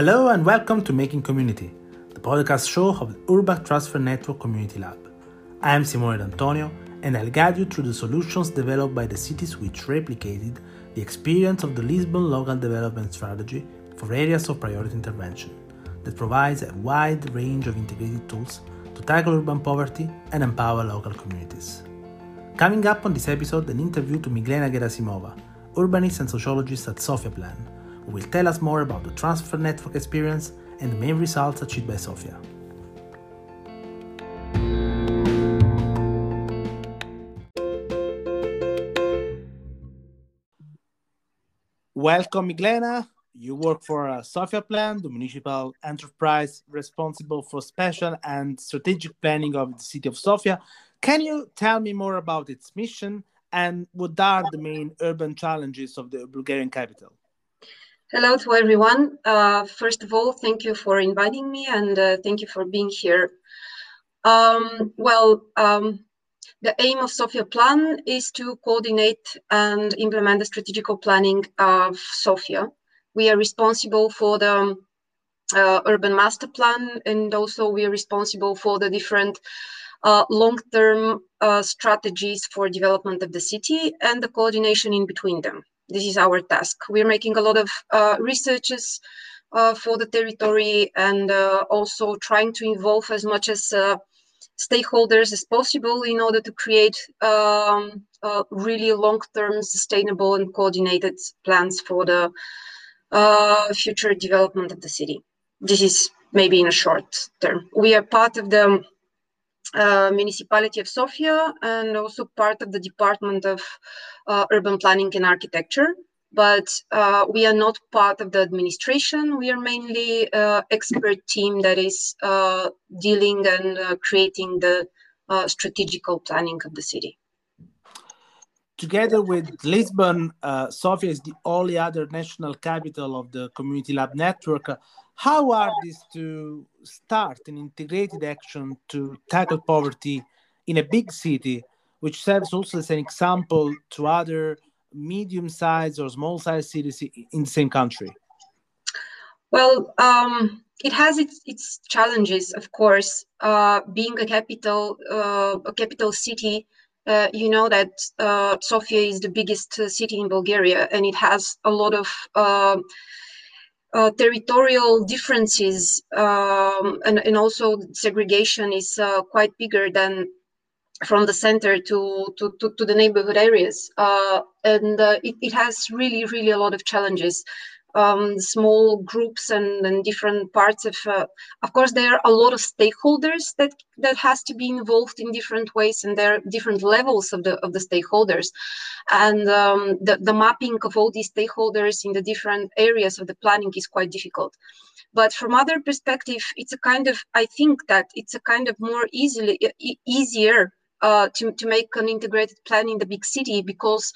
Hello and welcome to Making Community, the podcast show of the Urban Transfer Network Community Lab. I am Simone D'Antonio and I'll guide you through the solutions developed by the cities which replicated the experience of the Lisbon Local Development Strategy for areas of priority intervention that provides a wide range of integrated tools to tackle urban poverty and empower local communities. Coming up on this episode, an interview to Miglena Gerasimova, urbanist and sociologist at Sofia Plan who will tell us more about the transfer network experience and the main results achieved by Sofia. Welcome, Miglena. You work for uh, Sofia Plan, the municipal enterprise responsible for spatial and strategic planning of the city of Sofia. Can you tell me more about its mission and what are the main urban challenges of the Bulgarian capital? Hello to everyone. Uh, first of all, thank you for inviting me and uh, thank you for being here. Um, well, um, the aim of Sofia Plan is to coordinate and implement the strategical planning of Sofia. We are responsible for the uh, urban master plan and also we are responsible for the different uh, long-term uh, strategies for development of the city and the coordination in between them this is our task. We're making a lot of uh, researches uh, for the territory and uh, also trying to involve as much as uh, stakeholders as possible in order to create um, really long-term sustainable and coordinated plans for the uh, future development of the city. This is maybe in a short term. We are part of the municipality of Sofia and also part of the Department of uh, Urban Planning and Architecture. But uh, we are not part of the administration. We are mainly expert team that is dealing and creating the strategical planning of the city. Together with Lisbon, Sofia is the only other national capital of the Community Lab network. How are these to start an integrated action to tackle poverty in a big city, which serves also as an example to other medium-sized or small-sized cities in the same country? Well, um, it has its, its challenges, of course. Uh, being a capital, uh, a capital city, uh, you know that uh, Sofia is the biggest uh, city in Bulgaria, and it has a lot of uh, uh, territorial differences um, and, and also segregation is uh, quite bigger than from the center to, to, to, to the neighborhood areas. Uh, and it, it has really, really a lot of challenges um, small groups and, and different parts of uh, of course there are a lot of stakeholders that that has to be involved in different ways and there are different levels of the of the stakeholders. And um, the, the mapping of all these stakeholders in the different areas of the planning is quite difficult. But from other perspective it's a kind of i think that it's a kind of more easily e- easier uh, to, to make an integrated plan in the big city because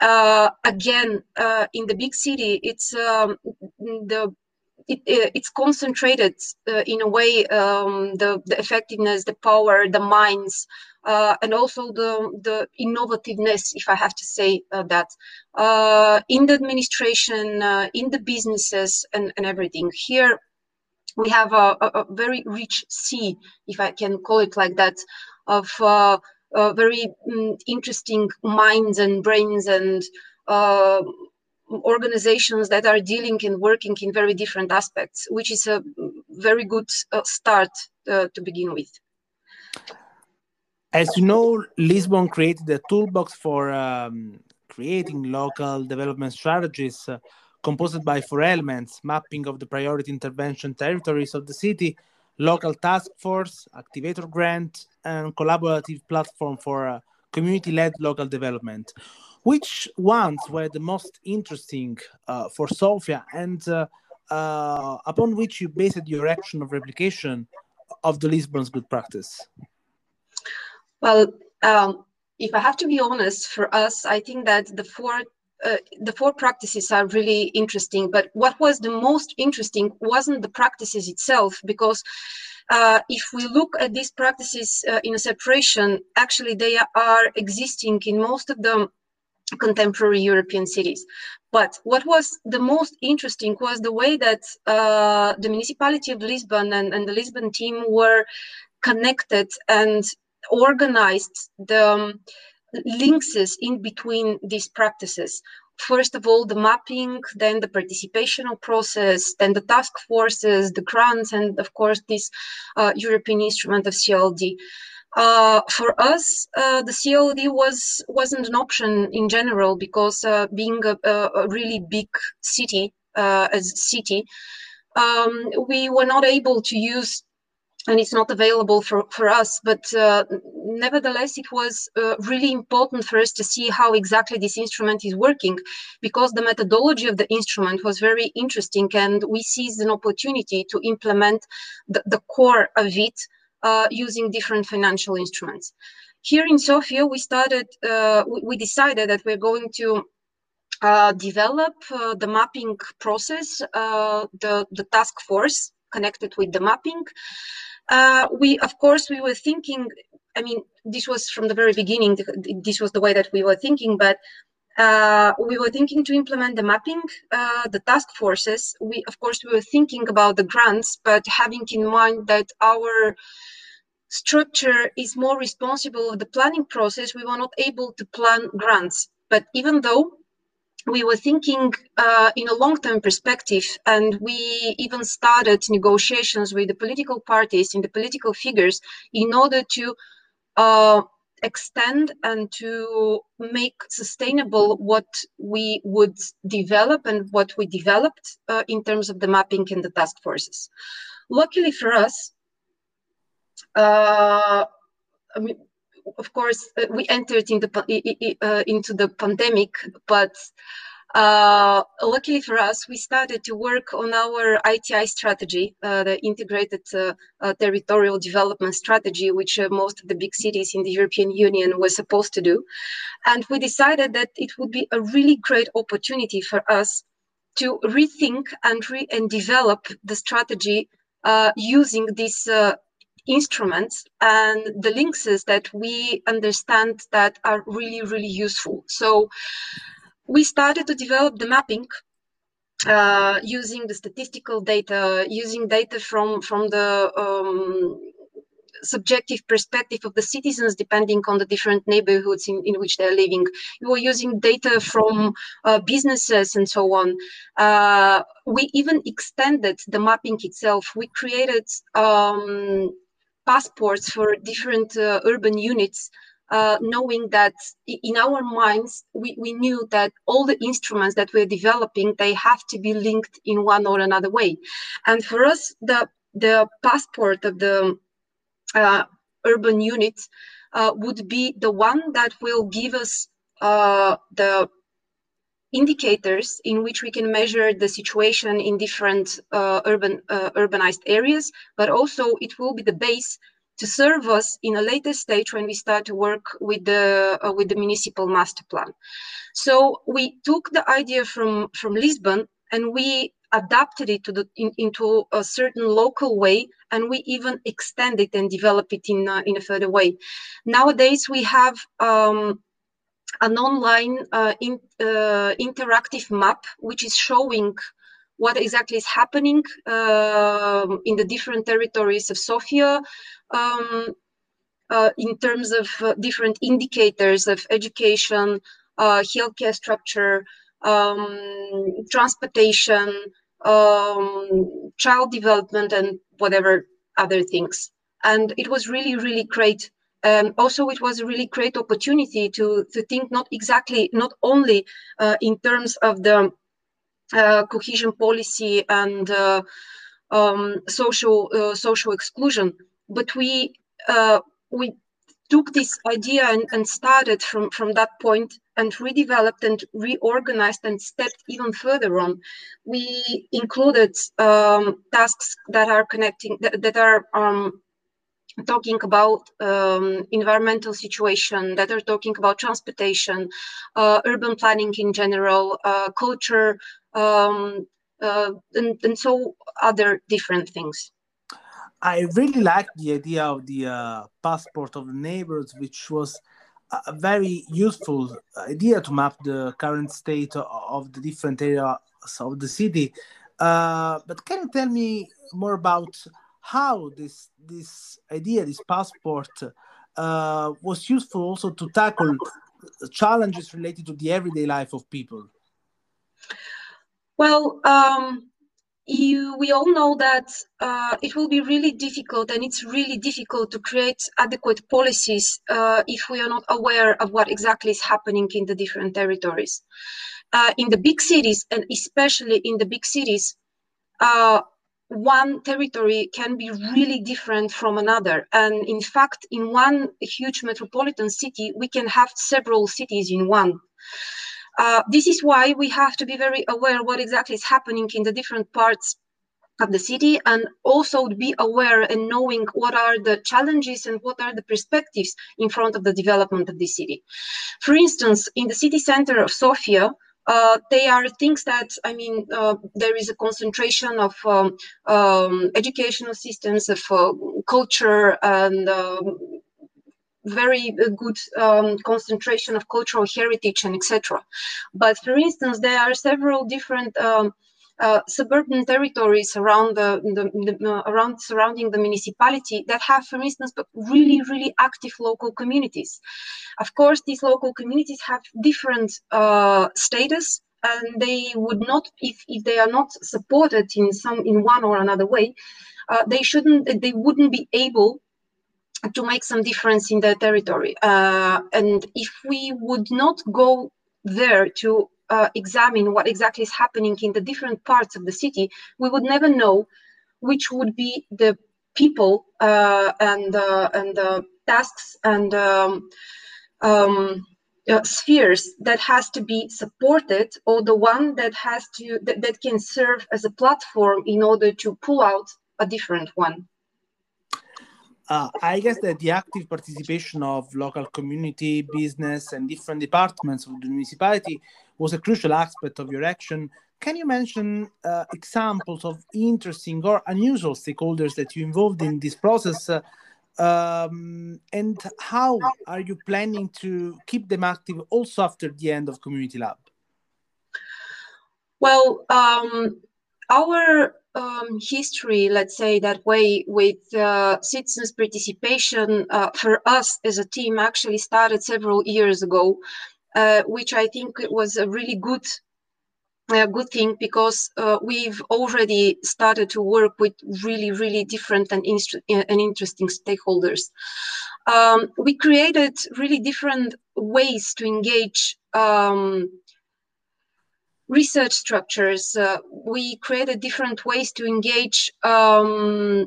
uh, again, uh, in the big city, it's um, the it, it's concentrated uh, in a way um, the, the effectiveness the power the minds uh, and also the the innovativeness if i have to say uh, that. Uh, in the administration in the businesses and, and everything. Here we have a, a, a, very rich sea if i can call it like that of uh, very um, interesting minds and brains and uh, organizations that are dealing and working in very different aspects, which is a very good uh, start uh, to begin with. As you know, Lisbon created a toolbox for um, creating local development strategies uh, composed by four elements mapping of the priority intervention territories of the city, local task force, activator grant, and collaborative platform for uh, community-led local development. Which ones were the most interesting uh, for Sofia and uh, uh, upon which you based your action of replication of the Lisbon's good practice? Well, um, if I have to be honest, for us, I think that the four uh, the four practices are really interesting. But what was the most interesting wasn't the practices itself, because uh, if we look at these practices uh, in a separation, actually they are existing in most of the contemporary European cities. But what was the most interesting was the way that uh, the municipality of Lisbon and, and, the Lisbon team were connected and organized the um, links in between these practices. First of all, the mapping, then the participational process, then the task forces, the grants, and of course, this uh, European instrument of CLLD. Uh, for us, uh, the CLLD was wasn't an option in general because uh, being a, a, really big city uh, as city, um, we were not able to use, and it's not available for for us. But uh, nevertheless, it was uh, really important for us to see how exactly this instrument is working, because the methodology of the instrument was very interesting, and we seized an opportunity to implement the, the core of it uh, using different financial instruments. Here in Sofia, we started, uh, we decided that we're going to uh, develop uh, the mapping process, the, the task force connected with the mapping. Uh, we, of course, we were thinking, I mean, this was from the very beginning, this was the way that we were thinking, but uh, we were thinking to implement the mapping, uh, the task forces. We, of course, we were thinking about the grants, but having in mind that our structure is more responsible of the planning process, we were not able to plan grants. But even though we were thinking uh, in a long-term perspective, and we even started negotiations with the political parties and the political figures in order to uh, extend and to make sustainable what we would develop and what we developed uh, in terms of the mapping and the task forces. Luckily for us, uh, I mean, of course, uh, we entered in the, uh, into the pandemic, but uh, luckily for us, we started to work on our ITI strategy, uh, the integrated uh, uh territorial development strategy, which most of the big cities in the European Union were supposed to do. And we decided that it would be a really great opportunity for us to rethink and, re- and develop the strategy using these instruments and the links that we understand that are really, really useful. So we started to develop the mapping uh, using the statistical data, using data from from the um, subjective perspective of the citizens depending on the different neighborhoods in, in which they're living. We were using data from uh, businesses and so on. Uh, we even extended the mapping itself. We created um, passports for different uh, urban units uh, knowing that in our minds we, we knew that all the instruments that we're developing they have to be linked in one or another way. And for us the the passport of the uh, urban unit uh, would be the one that will give us uh, the indicators in which we can measure the situation in different uh, urban uh, urbanized areas but also it will be the base to serve us in a later stage when we start to work with the uh, with the municipal master plan. So we took the idea from from Lisbon and we adapted it to the in, into a certain local way and we even extend it and develop it in uh, in a further way. Nowadays we have um, an online uh, in, uh, interactive map which is showing what exactly is happening uh, in the different territories of Sofia um, uh, in terms of uh, different indicators of education, uh, healthcare structure, um, transportation, um, child development, and whatever other things. And it was really, really great um, also it was a really great opportunity to to think not exactly not only uh, in terms of the uh, cohesion policy and uh, um, social uh, social exclusion. But we we took this idea and, and started from, from that point and redeveloped and reorganized and stepped even further on. We included um, tasks that are connecting, that, that are um, talking about um, environmental situation, that are talking about transportation, uh, urban planning in general, uh, culture, um, uh, and, and so other different things. I really like the idea of the uh, passport of the neighbors, which was a very useful idea to map the current state of the different areas of the city. Uh, but can you tell me more about how this this idea, this passport, uh, was useful also to tackle challenges related to the everyday life of people? Well, um, you, we all know that uh, it will be really difficult and it's really difficult to create adequate policies uh, if we are not aware of what exactly is happening in the different territories. Uh, in the big cities, and especially in the big cities, uh, one territory can be really different from another. And in fact, in one huge metropolitan city, we can have several cities in one. Uh, this is why we have to be very aware what exactly is happening in the different parts of the city and also be aware and knowing what are the challenges and what are the perspectives in front of the development of the city. For instance, in the city center of Sofia, uh, they are things that I mean. Uh, there is a concentration of um, um, educational systems, of uh, culture, and um, very uh, good um, concentration of cultural heritage and etc. But for instance, there are several different um, uh, suburban territories around the, the, the uh, around surrounding the municipality that have, for instance, really really active local communities. Of course, these local communities have different uh, status, and they would not, if if they are not supported in some in one or another way, uh, they shouldn't, they wouldn't be able to make some difference in the territory. Uh, and if we would not go there to uh, examine what exactly is happening in the different parts of the city, we would never know which would be the people uh, and uh, and the tasks and um, um, uh, spheres that has to be supported, or the one that has to that, that can serve as a platform in order to pull out a different one. Uh, I guess that the active participation of local community, business, and different departments of the municipality was a crucial aspect of your action. Can you mention uh, examples of interesting or unusual stakeholders that you involved in this process? Uh, um, and how are you planning to keep them active also after the end of Community Lab? Well, um, our um, history, let's say that way, with uh, citizens' participation uh, for us as a team actually started several years ago, uh, which I think was a really good. A good thing because uh, we've already started to work with really, really different and, and interesting stakeholders. Um, we created really different ways to engage um, research structures. Uh, we created different ways to engage um,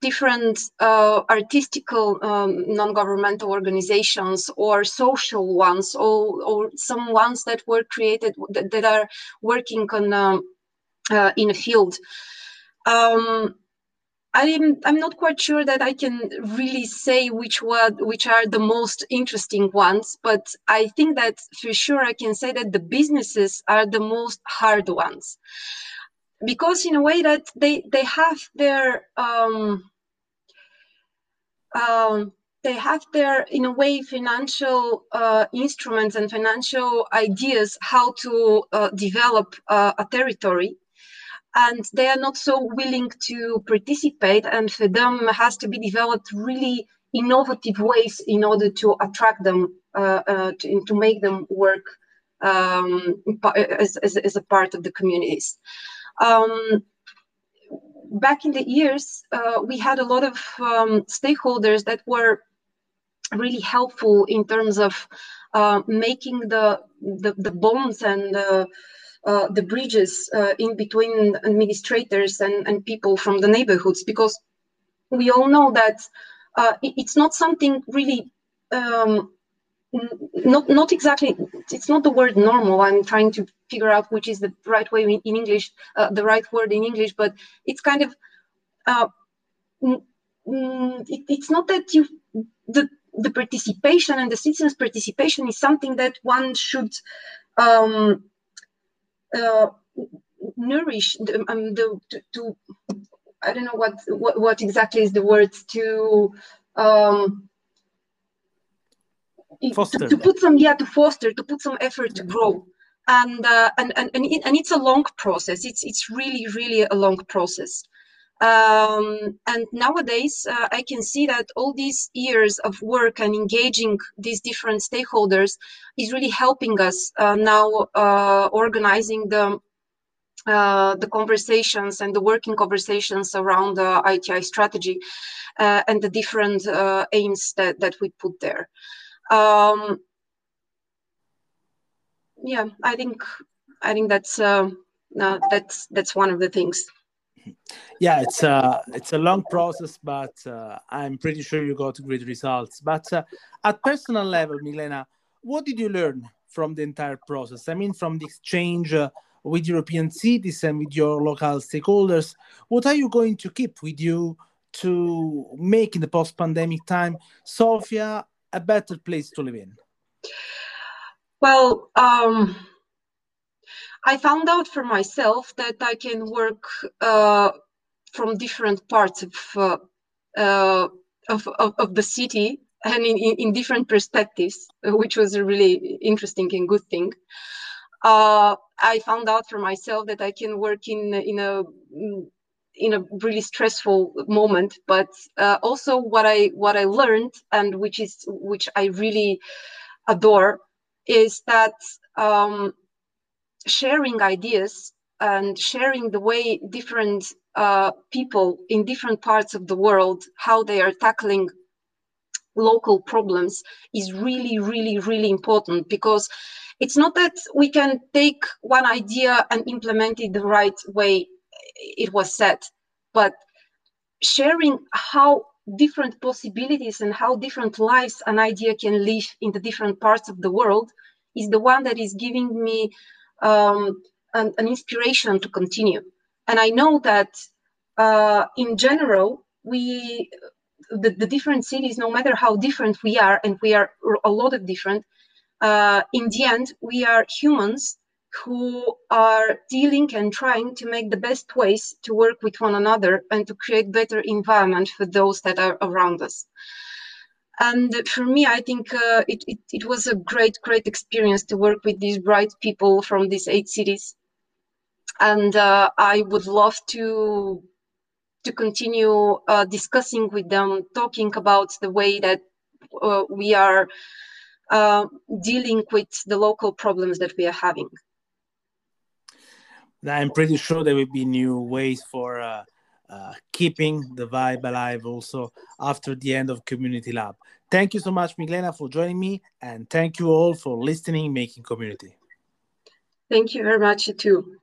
different uh, artistical um, non-governmental organizations or social ones or, or some ones that were created that, that are working on um, uh, in a field. Um, I'm I'm not quite sure that I can really say which one which are the most interesting ones, but I think that for sure I can say that the businesses are the most hard ones, because in a way that they they have their um, um, they have their in a way financial uh, instruments and financial ideas how to uh, develop uh, a territory. And they are not so willing to participate and for them has to be developed really innovative ways in order to attract them uh, uh, to, to make them work um, as, as, as, a part of the communities um, back in the years uh, we had a lot of um, stakeholders that were really helpful in terms of uh, making the, the, the bonds and the uh, the bridges uh, in between administrators and, and people from the neighborhoods because we all know that uh, it, it's not something really um, not not exactly it's not the word normal. I'm trying to figure out which is the right way in, english uh, the right word in english but it's kind of uh, it, it's not that you the the participation and the citizens participation is something that one should um, uh, nourish the, um, the to, to, I don't know what, what what exactly is the word to um, foster. to, to put some yeah to foster to put some effort to grow. And uh, and and and, it, and it's a long process. It's it's really really a long process. Um, and nowadays uh, i can see that all these years of work and engaging these different stakeholders is really helping us uh, now uh, organizing the uh, the conversations and the working conversations around the ITI strategy uh, and the different uh, aims that, that we put there. Um, yeah, I think I think that's uh, that's that's one of the things. Yeah, it's a uh, it's a long process, but uh, I'm pretty sure you got great results. But uh, at personal level, Miglena, what did you learn from the entire process? I mean, from the exchange uh, with European cities and with your local stakeholders, what are you going to keep with you to make in the post-pandemic time Sofia a better place to live in? Well, um, I found out for myself that I can work uh, from different parts of, uh, uh, of, of, of, the city and in, in, different perspectives, which was a really interesting and good thing. Uh, I found out for myself that I can work in in a in a really stressful moment, but uh, also what I what I learned and which is which I really adore is that um, sharing ideas and sharing the way different uh, people in different parts of the world how they are tackling local problems is really really really important because it's not that we can take one idea and implement it the right way it was said but sharing how different possibilities and how different lives an idea can live in the different parts of the world is the one that is giving me um, an, an, inspiration to continue. And I know that uh, in general, we, the, the, different cities, no matter how different we are, and we are a lot of different, uh, in the end, we are humans who are dealing and trying to make the best ways to work with one another and to create better environment for those that are around us. And for me i think uh, it, it, it, was a great great experience to work with these bright people from these eight cities. And uh, i would love to to continue uh, discussing with them talking about the way that uh, we are uh, dealing with the local problems that we are having I'm pretty sure there will be new ways for uh, uh, keeping the vibe alive also after the end of Community Lab. Thank you so much, Miglena, for joining me, and thank you all for listening, making community. Thank you very much, too.